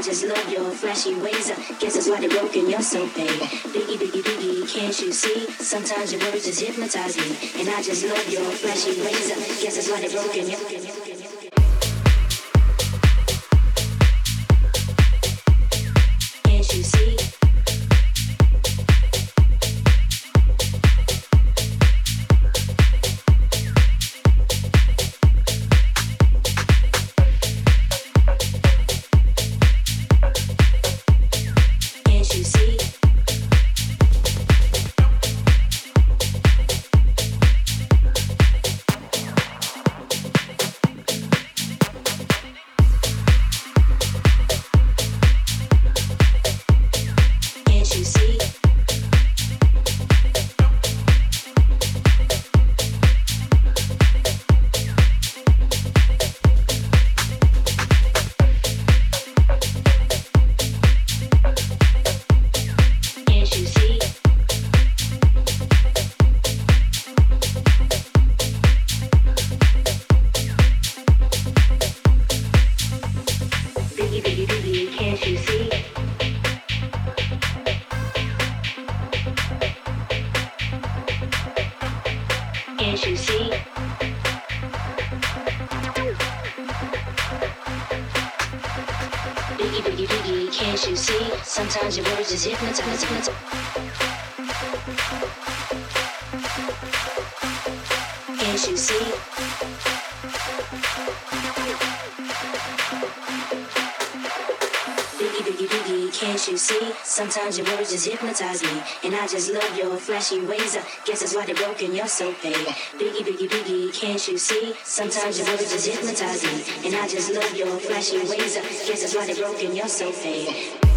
I just love your flashy ways. I guess that's why they're broken. You're so fake. Biggie, biggie, biggie, can't you see? Sometimes your words just hypnotize me. And I just love your flashy ways. I guess that's why they're broken. You're Sometimes your words just hypnotize me, and I just love your flashy ways. I guess that's why they're broken. You're so fake. Biggie, biggie, biggie, can't you see? Sometimes your words just hypnotize me, and I just love your flashy ways. I guess that's why they're broken. You're so fake.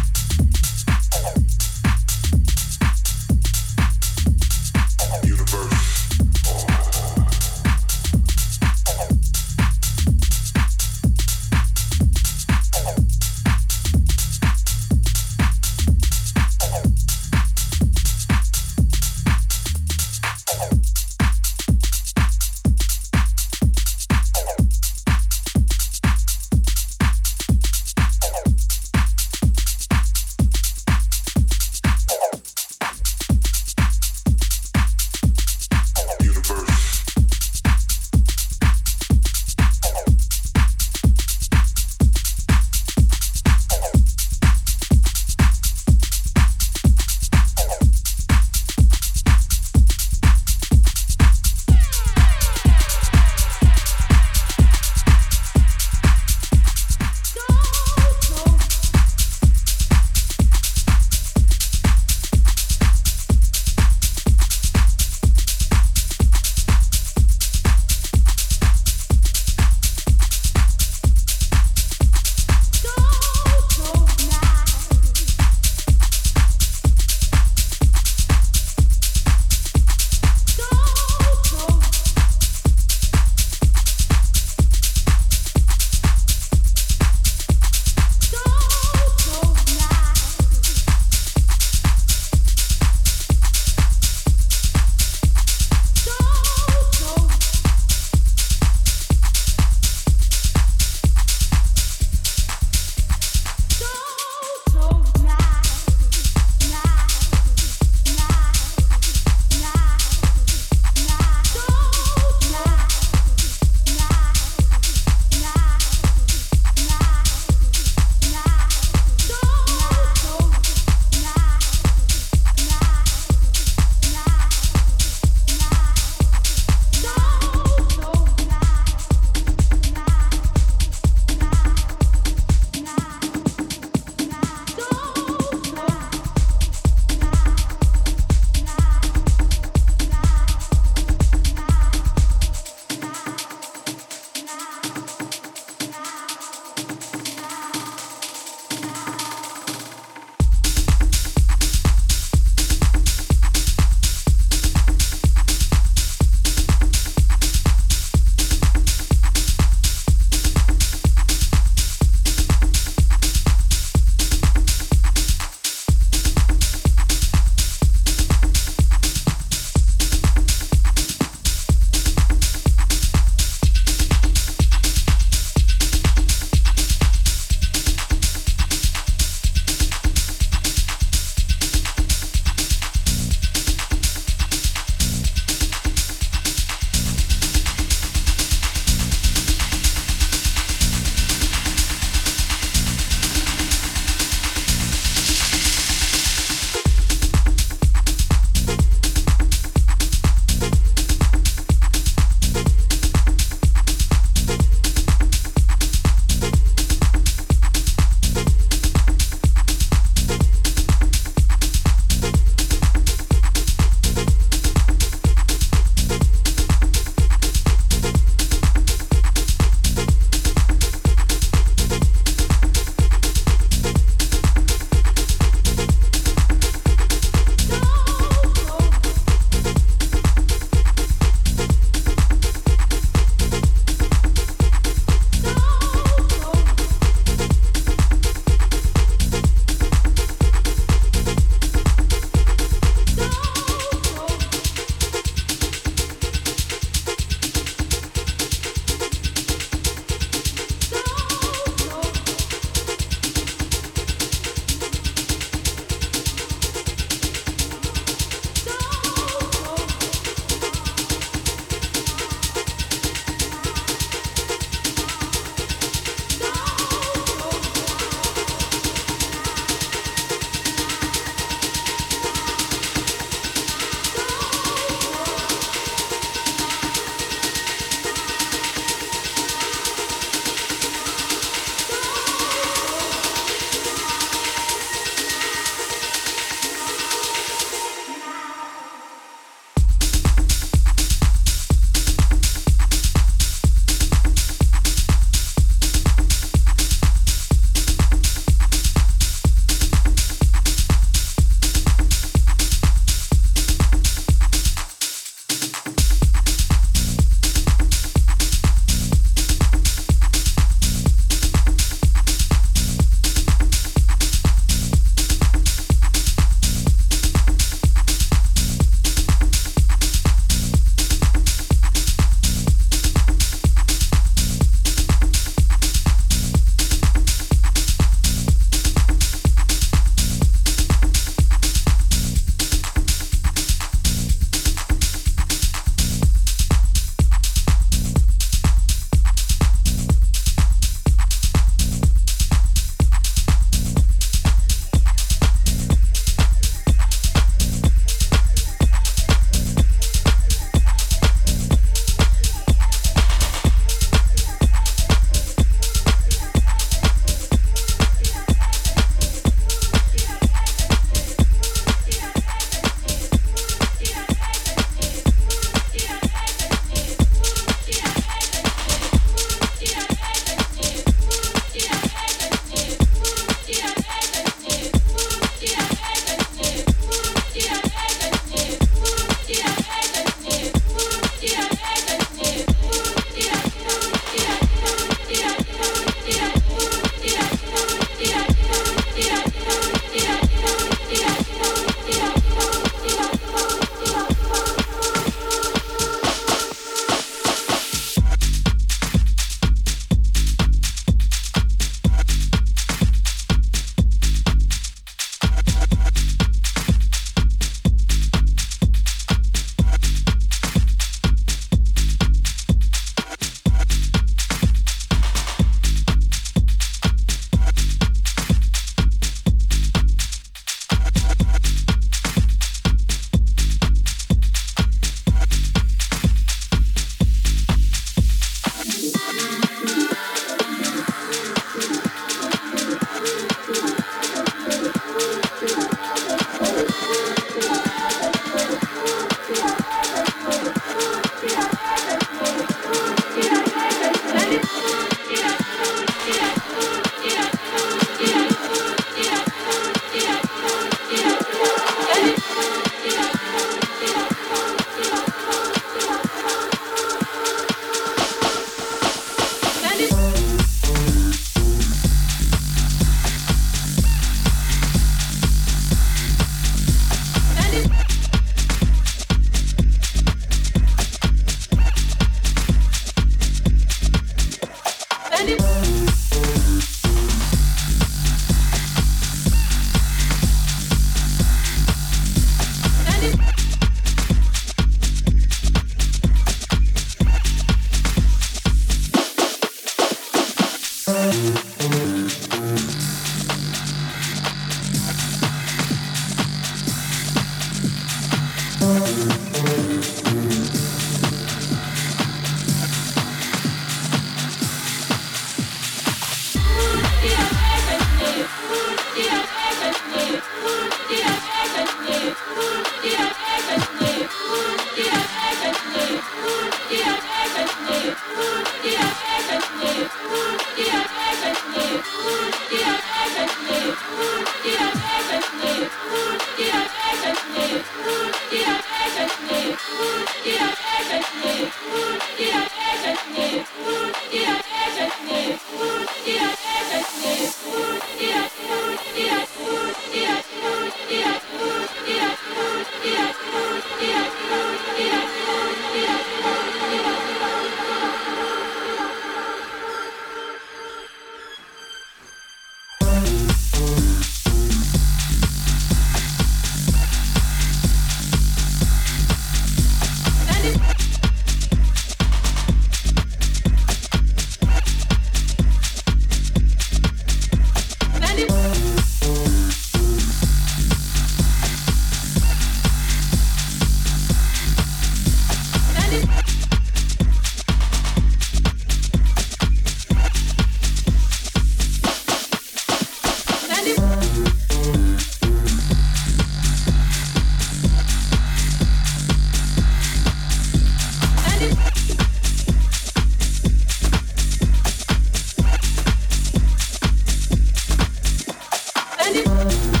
Dani.